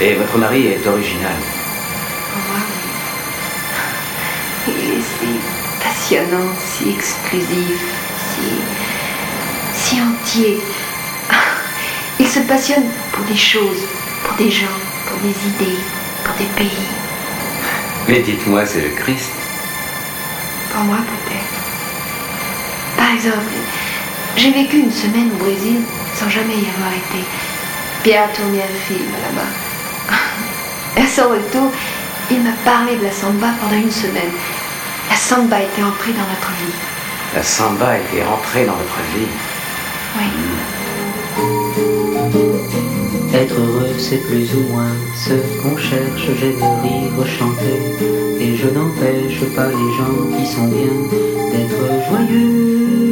Et votre mari est original. Oh, il est si passionnant, si exclusif, si, si entier. Ah, il se passionne pour des choses, pour des gens, pour des idées, pour des pays. Mais dites-moi, c'est le Christ. Pour moi, peut-être. Par exemple, j'ai vécu une semaine au Brésil sans jamais y avoir été. Pierre a tourné un film là-bas. Et à son retour, il m'a parlé de la samba pendant une semaine. La samba était entrée dans notre vie. La samba était entrée dans notre vie Oui. Hmm. Être heureux, c'est plus ou moins ce qu'on cherche. J'aime rire, chanter. Et je n'empêche pas les gens qui sont bien d'être joyeux.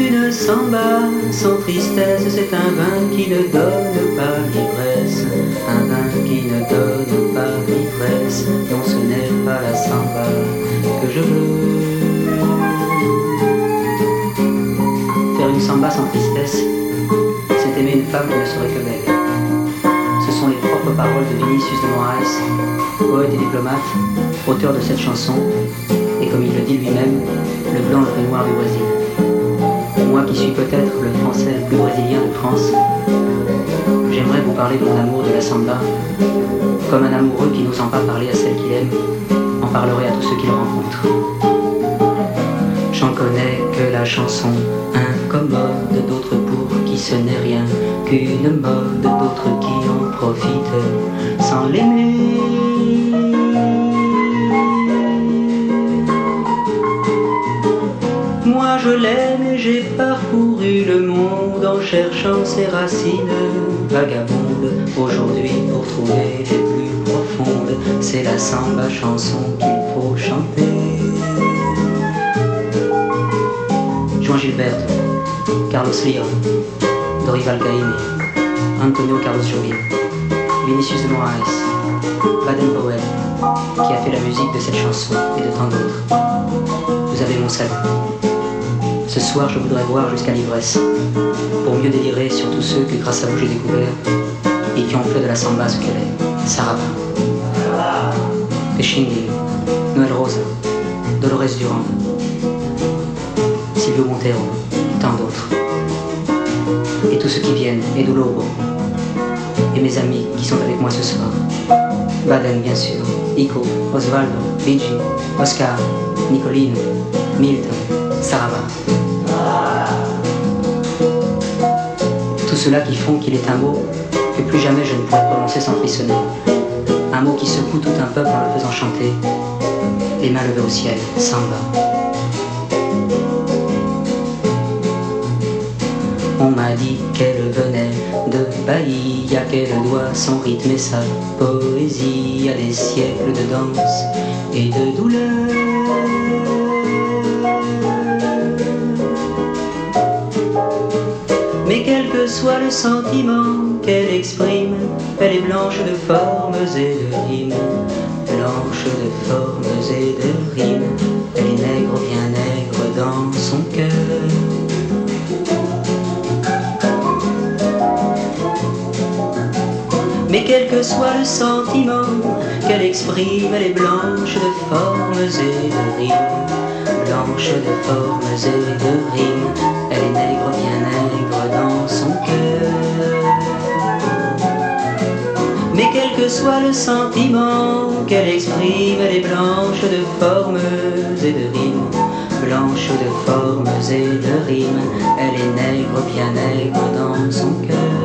Une samba sans tristesse, c'est un vin qui ne donne pas l'ivresse, un vin qui ne donne pas l'ivresse, dont ce n'est pas la samba que je veux. Faire une samba sans tristesse, c'est aimer une femme qui ne serait que belle. Ce sont les propres paroles de Vinicius de Moraes, poète et diplomate, auteur de cette chanson, et comme il le dit lui-même, le blanc, le noir du voisin moi qui suis peut-être le français le plus brésilien de France, j'aimerais vous parler de mon amour de la samba, comme un amoureux qui n'osant pas parler à celle qu'il aime, en parlerait à tous ceux qu'il rencontre. J'en connais que la chanson un incommode, d'autres pour qui ce n'est rien qu'une mode, d'autres qui en profitent sans l'aimer. je l'aime j'ai parcouru le monde en cherchant ses racines vagabondes. Aujourd'hui, pour trouver les plus profondes, c'est la samba chanson qu'il faut chanter. Jean gilbert Carlos Leon, Dorival Caymmi, Antonio Carlos Jobim, Vinicius de Moraes, Baden Powell, qui a fait la musique de cette chanson et de tant d'autres. Vous avez mon salut. Ce soir, je voudrais voir jusqu'à l'ivresse, pour mieux délirer sur tous ceux que grâce à vous j'ai découvert et qui ont fait de la samba ce qu'elle est. Sarah, Peshingi, Noël Rosa, Dolores Durand, Silvio Montero, tant d'autres. Et tous ceux qui viennent, et Lobo, et mes amis qui sont avec moi ce soir. Baden, bien sûr, Ico, Osvaldo, Luigi, Oscar, Nicoline, Milton, Sarah. Cela qui font qu'il est un mot que plus jamais je ne pourrai prononcer sans frissonner. Un mot qui secoue tout un peuple en le faisant chanter, les mains levées au ciel, samba. On m'a dit qu'elle venait de Bahia, qu'elle doit son rythme et sa poésie à des siècles de danse et de douleur. soit le sentiment qu'elle exprime, elle est blanche de formes et de rimes, blanche de formes et de rimes, elle est nègre bien nègre dans son cœur. Mais quel que soit le sentiment qu'elle exprime, elle est blanche de formes et de rimes blanche de formes et de rimes. Elle est nègre, bien nègre dans son cœur. Mais quel que soit le sentiment qu'elle exprime, elle est blanche de formes et de rimes. Blanche de formes et de rimes, elle est nègre, bien nègre dans son cœur.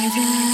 Driver.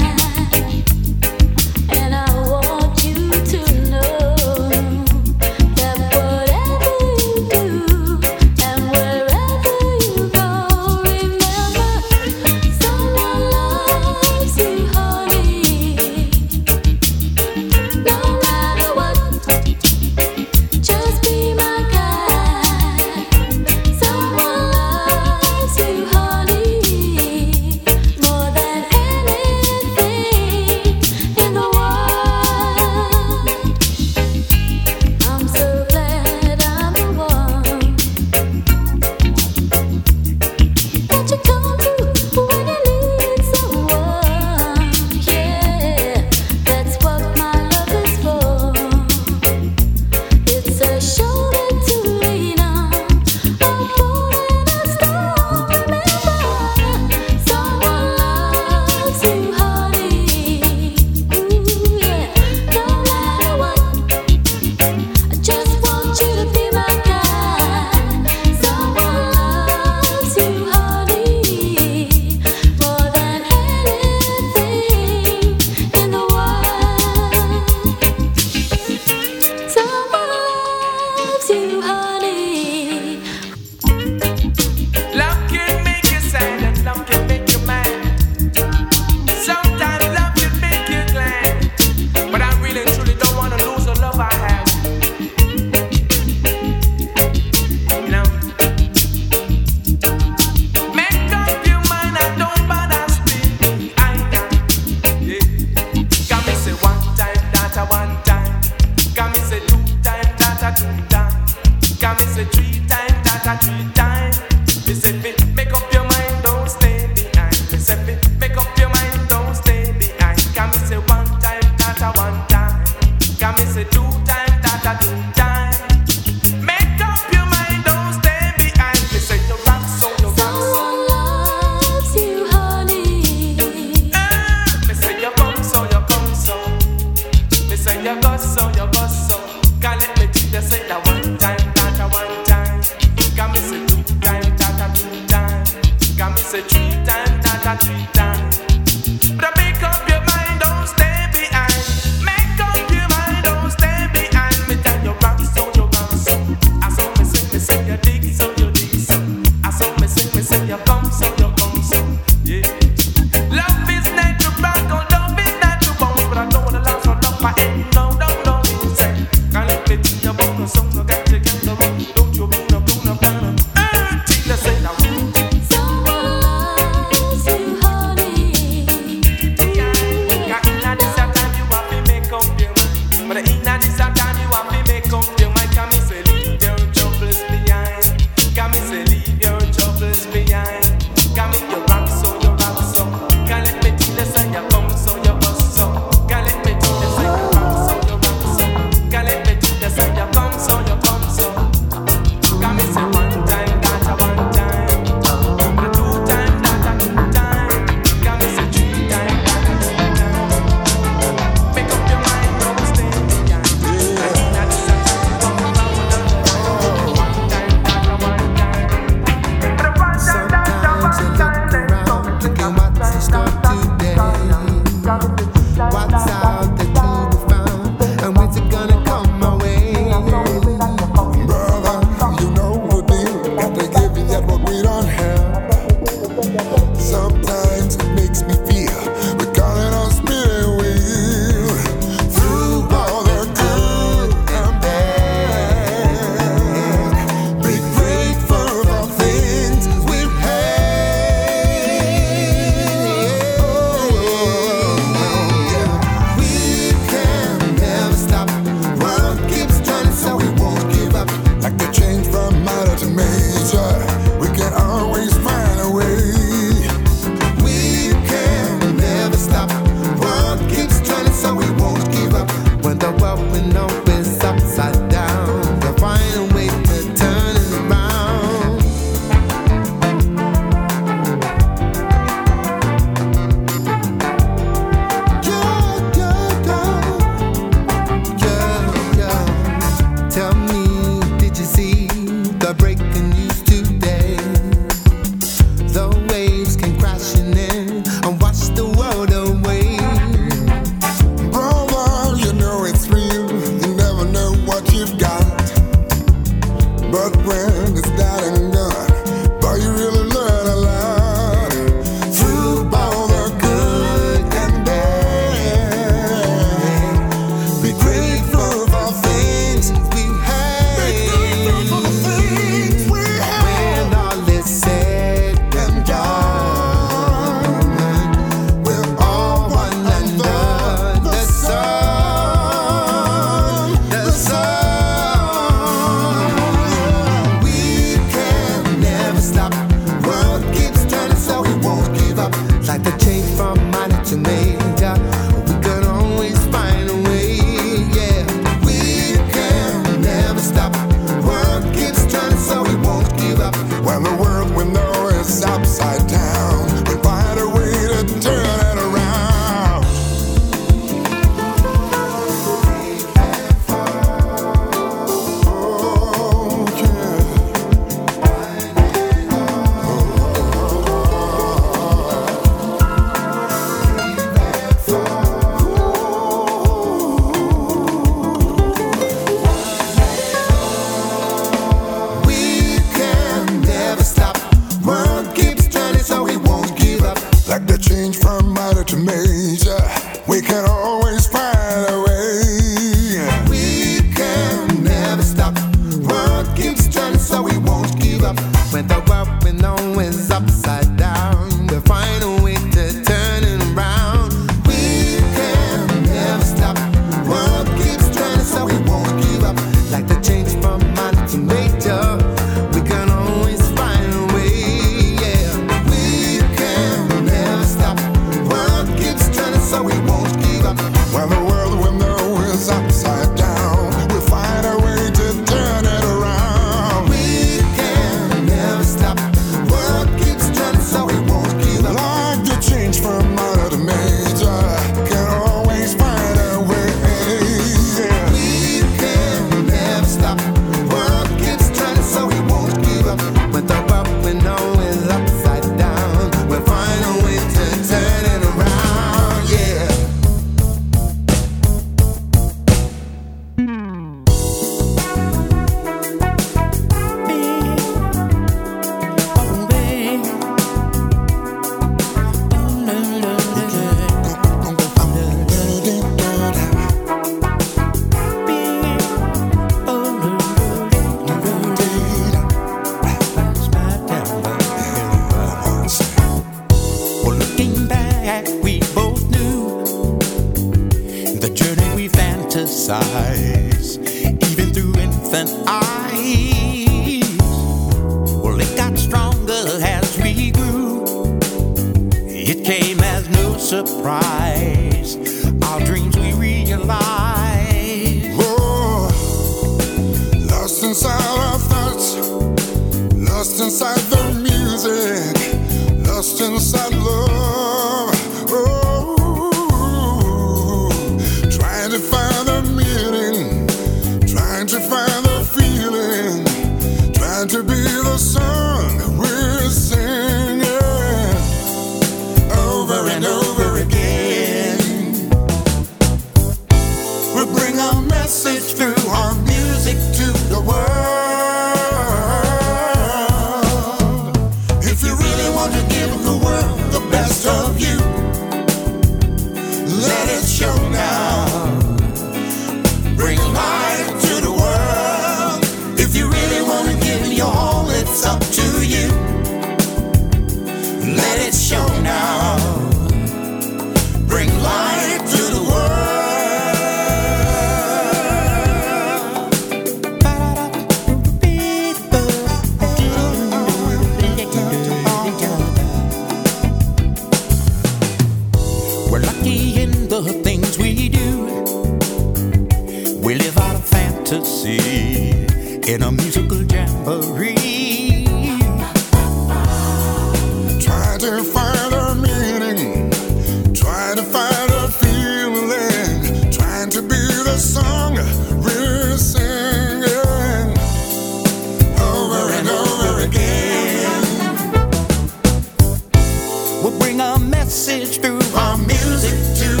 message through our music too.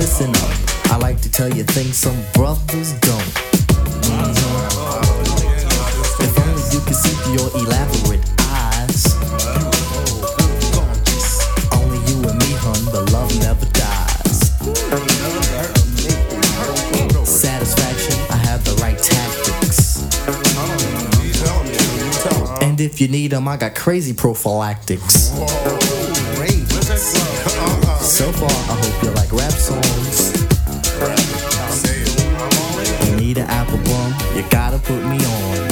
listen up. I like to tell you things some brothers don't. If only you could see through your elaborate eyes. Only you and me, hun, the love never dies. Satisfaction, I have the right tactics. And if you need them, I got crazy prophylactics. So far, I hope you like rap songs. Rap, Anita Applebaum, you gotta put me on.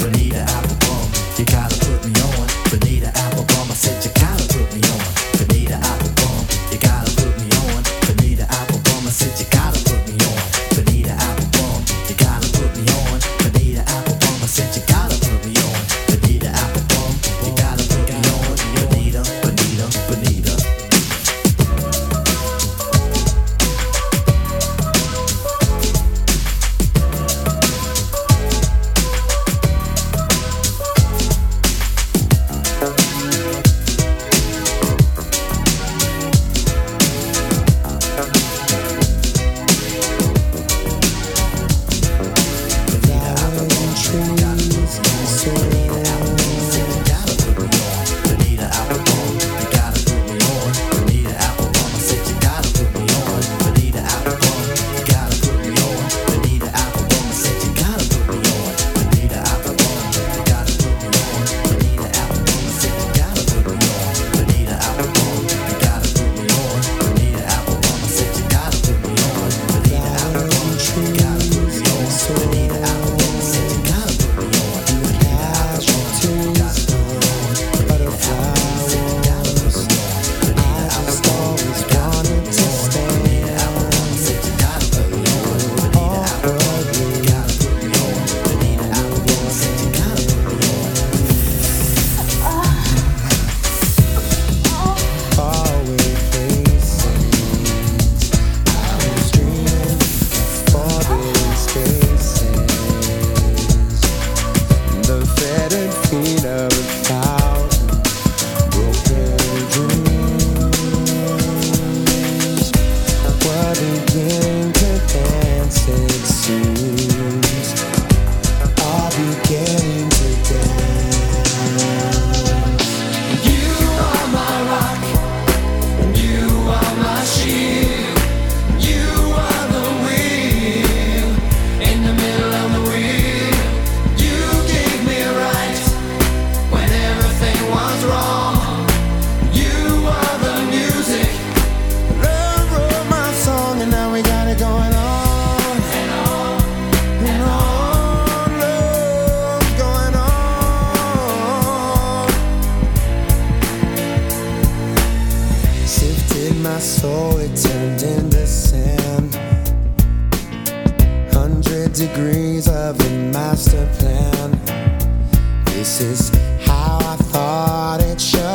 in my soul, it turned into sand. Hundred degrees of a master plan. This is how I thought it should.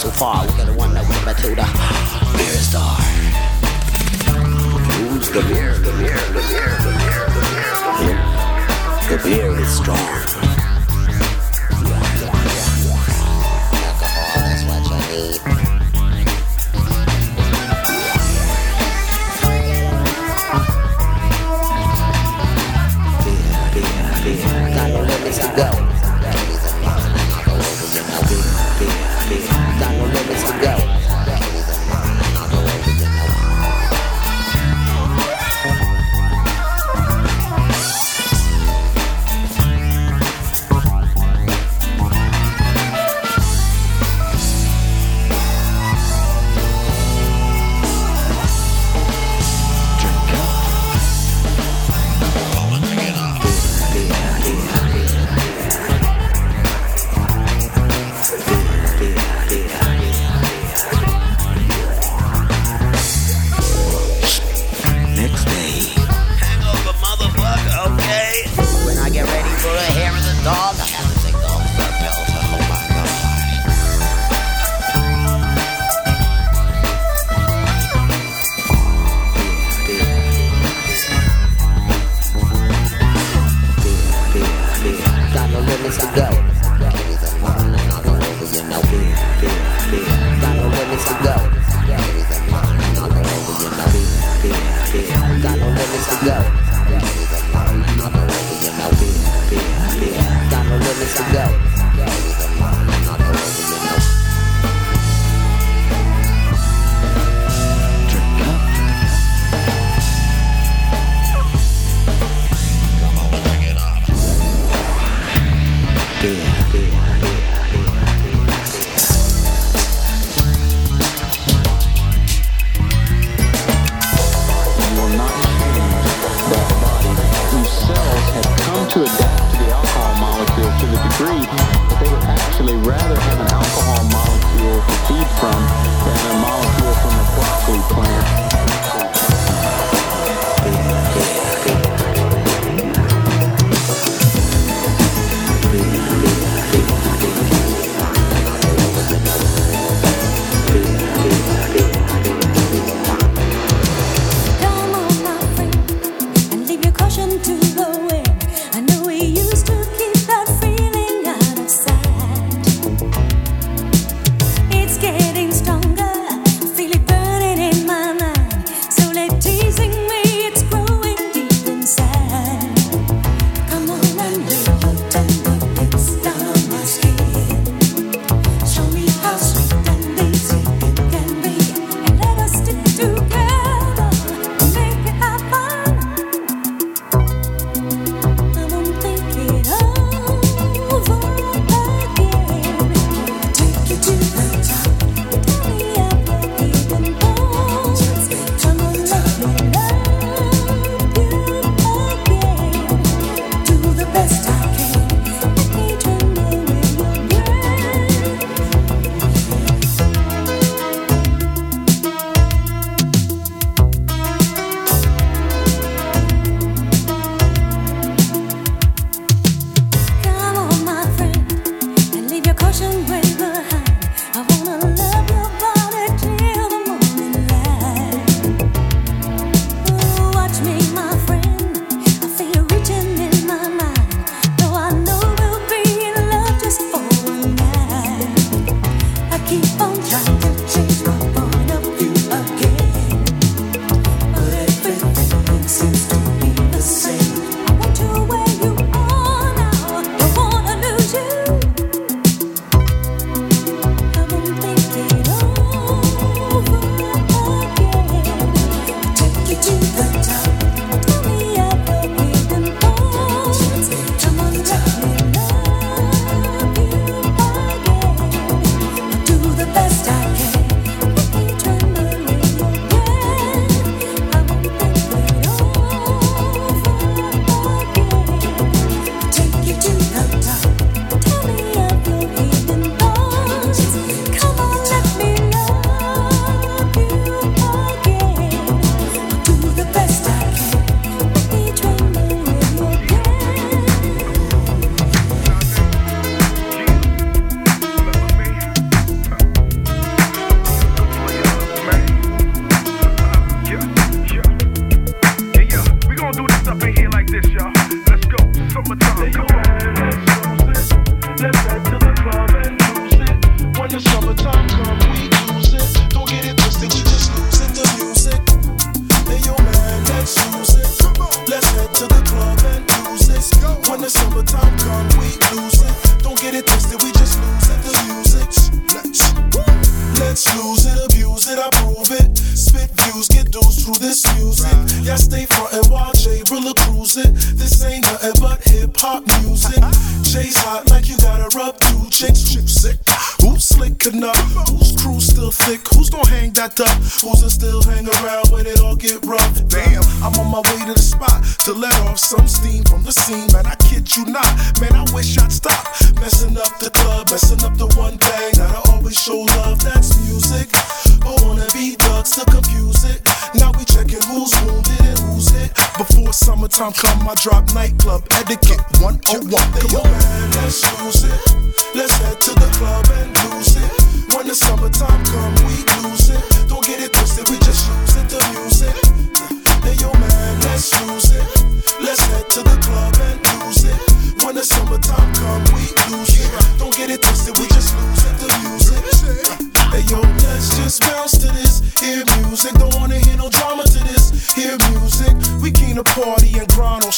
so far. We're the one that went back to the mirror star. Who's the mirror? The mirror, the mirror, the mirror, the mirror. The mirror is strong.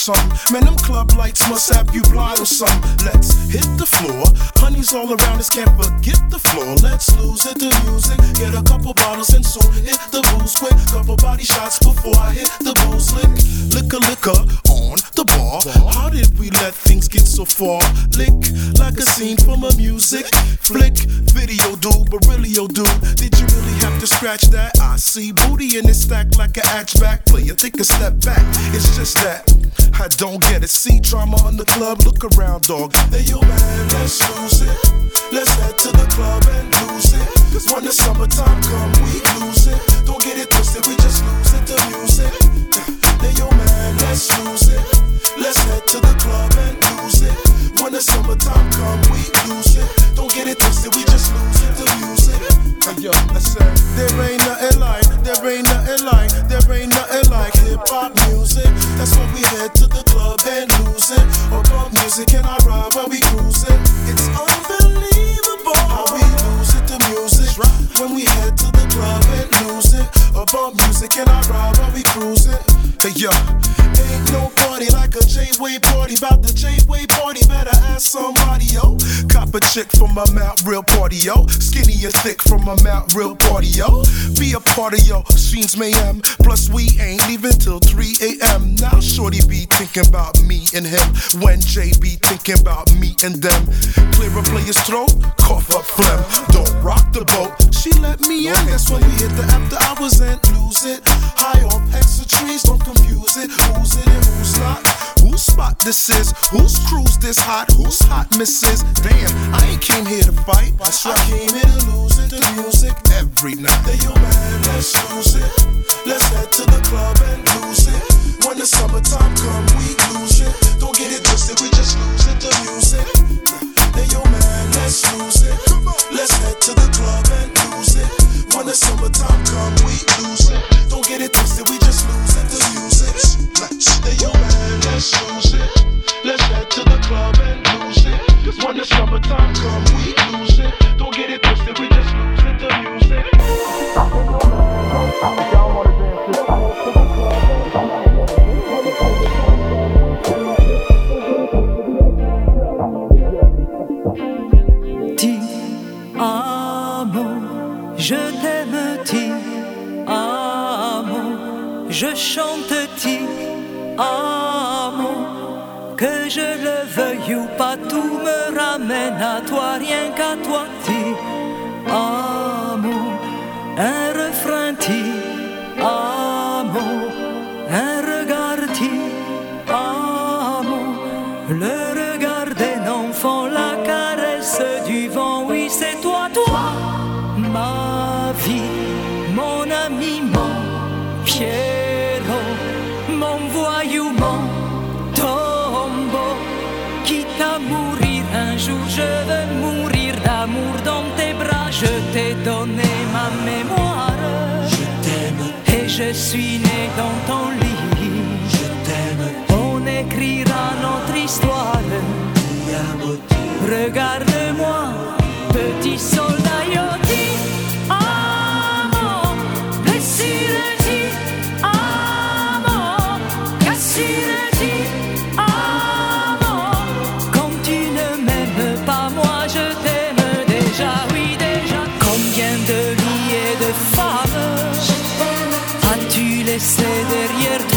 some. Man, them club lights must have you blind or some. Let's hit the floor. Honey's all around us, can't forget the floor. Let's lose it to music. Get a couple bottles and soon hit the booze quick. Couple body shots before I hit the booze lick. Liquor, liquor on the bar. How did we let things get so far? Lick like a scene from a music flick. Video dude, but really, yo dude, did you really have to scratch that? I see booty in it stacked like a hatchback player. Take a step back. It's just that. I don't get it. See drama on the club, look around, dog. There you man, let's lose it. Let's head to the club and lose it. Cause when the summertime come, we lose it. Don't get it twisted, we just lose it to music. There you man, let's lose it. Let's head to the club and lose it. When the summertime come, we lose it. Don't get it twisted, we just lose it to music. Hey, yo, I said, there ain't nothing like, there ain't nothing like, there ain't nothing like hip hop music. That's why we head to the club and lose it. Or pop music and I ride while we cruising. It's unbelievable how we lose it to music. When we head to the club and lose it. Up on music and I ride while we cruising. Hey, yo. Ain't no party like a J-Way party. About the J-Way party, better ask somebody, yo. Cop a chick from my mount, real party, yo. Skinny and thick from my mount, real party, yo. Be a part of yo, scenes mayhem. Plus, we ain't leaving till 3 a.m. Now, Shorty be thinking about me and him. When J be thinking about me and them. Clear a player's throat, cough up phlegm. Don't rock the boat. She let me in. That's when we hit the after hours it, lose it. High off extra trees, don't confuse it. Who's it and who's not? Whose spot this is? Whose cruise this hot? Who's hot missus? Damn, I ain't came here to fight. That's right. I came here to lose it, the music every night. Hey, yo, man, let's lose it. Let's head to the club and lose it. When the summertime come, we lose it. Don't get it twisted, we just lose it, the music. Hey, yo, man, let's lose it. Let's head to the club and lose it. When the summertime come, we lose it. Don't get it twisted, we just lose it. The music, hey yo man, let's lose it. Let's head oh to the club and lose it. when the summertime come, we lose it. Don't get it twisted, we just lose it. The music. Y'all wanna Je je chante ti amour, que je le veuille ou pas, tout me ramène à toi, rien qu'à toi ti amour. Je veux mourir d'amour dans tes bras. Je t'ai donné ma mémoire. Je t'aime. Et je suis né dans ton lit. Je t'aime. On écrira notre histoire. Regarde-moi, petit soldat. ¡Se derriere!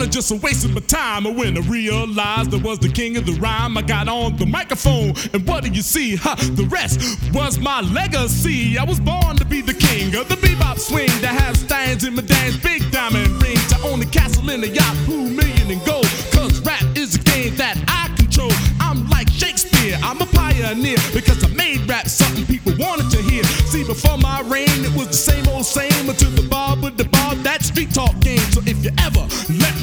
corner just a wasting my time. And when I realized I was the king of the rhyme, I got on the microphone. And what do you see? Huh, the rest was my legacy. I was born to be the king of the bebop swing that has stands in my dance, big diamond ring. To own a castle in a yacht, two million in gold. Cause rap is a game that I control. I'm like Shakespeare, I'm a pioneer because I made rap something people wanted to hear. See, before my reign, it was the same old same until the bar with the bar, that street talk game. So if you ever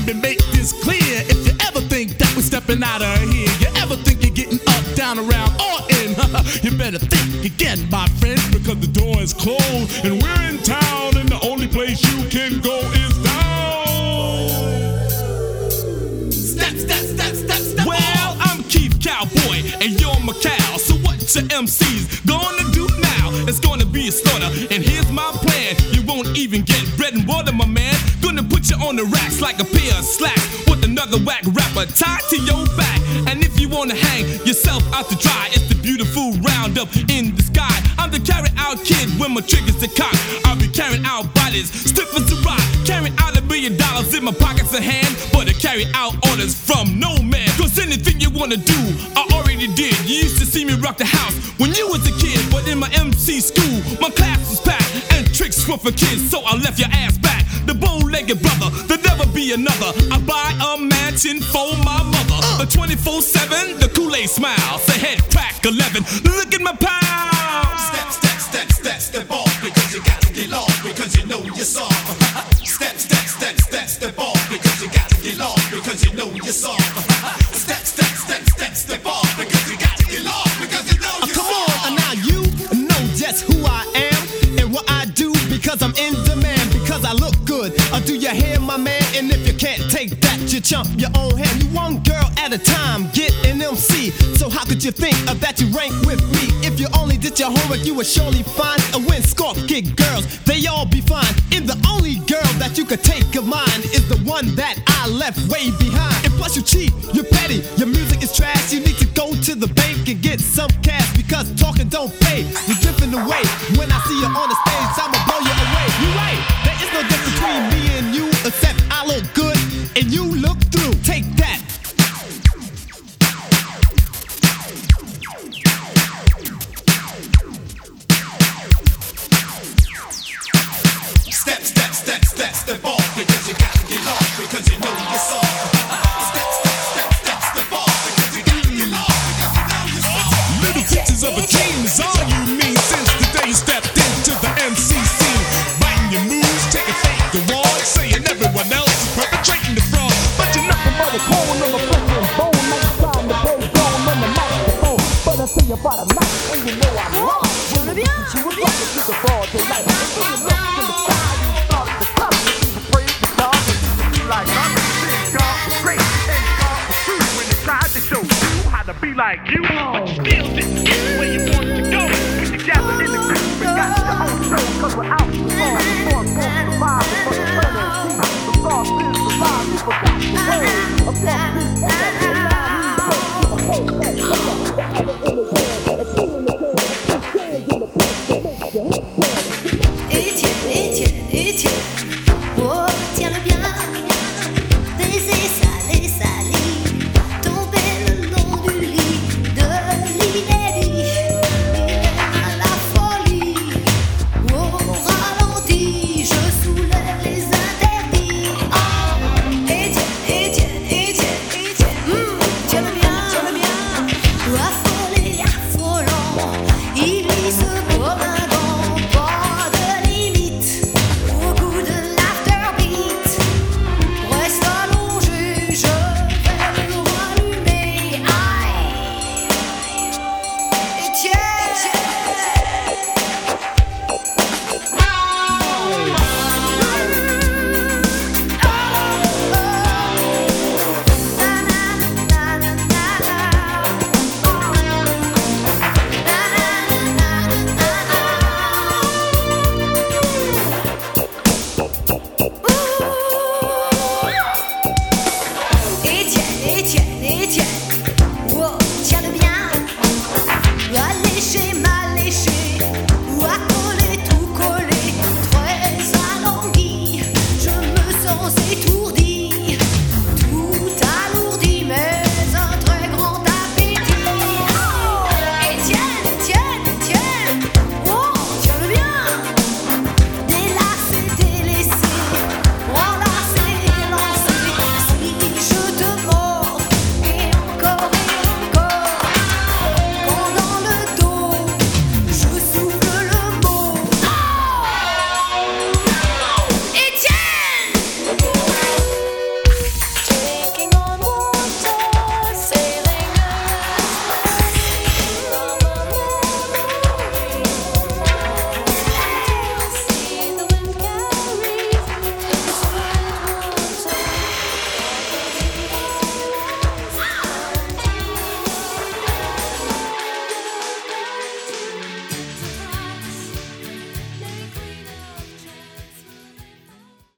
me make this clear. If you ever think that we're stepping out of here, you ever think you're getting up, down, around, or in, you better think again, my friend, because the door is closed and we're in town, and the only place you can go is down. Step, step, step, step, step. Well, I'm Keith Cowboy, and you're my cow. So what your MC's gonna do now? It's gonna be a slaughter, and here's my plan. You won't even get bread and water, my man on the racks like a pair of slacks with another whack rapper tied to your back. And if you wanna hang yourself out to dry, it's the beautiful roundup in the sky. I'm the carry out kid when my triggers are cocked. I'll be carrying out bodies, stiff as a rock, carrying out a million dollars in my pockets of hand, but I carry out orders from no man. Cause anything you wanna do, I already did. You used to see me rock the house when you was a kid, but in my MC school, my class was packed and tricks were for kids, so I left your ass back. The begging brother, there'll never be another. I buy a mansion for my mother. Uh. 24 7, the Kool Aid smile, the head crack 11. Look at my pals. Step, step, step, step, step off because you gotta get lost because you know you're soft. chump your own hand. You one girl at a time, get an MC. So how could you think of that you rank with me? If you only did your homework, you would surely find a win. Scorp kick girls, they all be fine. And the only girl that you could take of mine is the one that I left way behind. And plus you cheat, you're petty, your music is trash. You need to go to the bank and get some cash because talking don't pay. You're drifting away. When I see you on the stage, I'm steps, that's the ball. Because you gotta get off, because you know you're soft.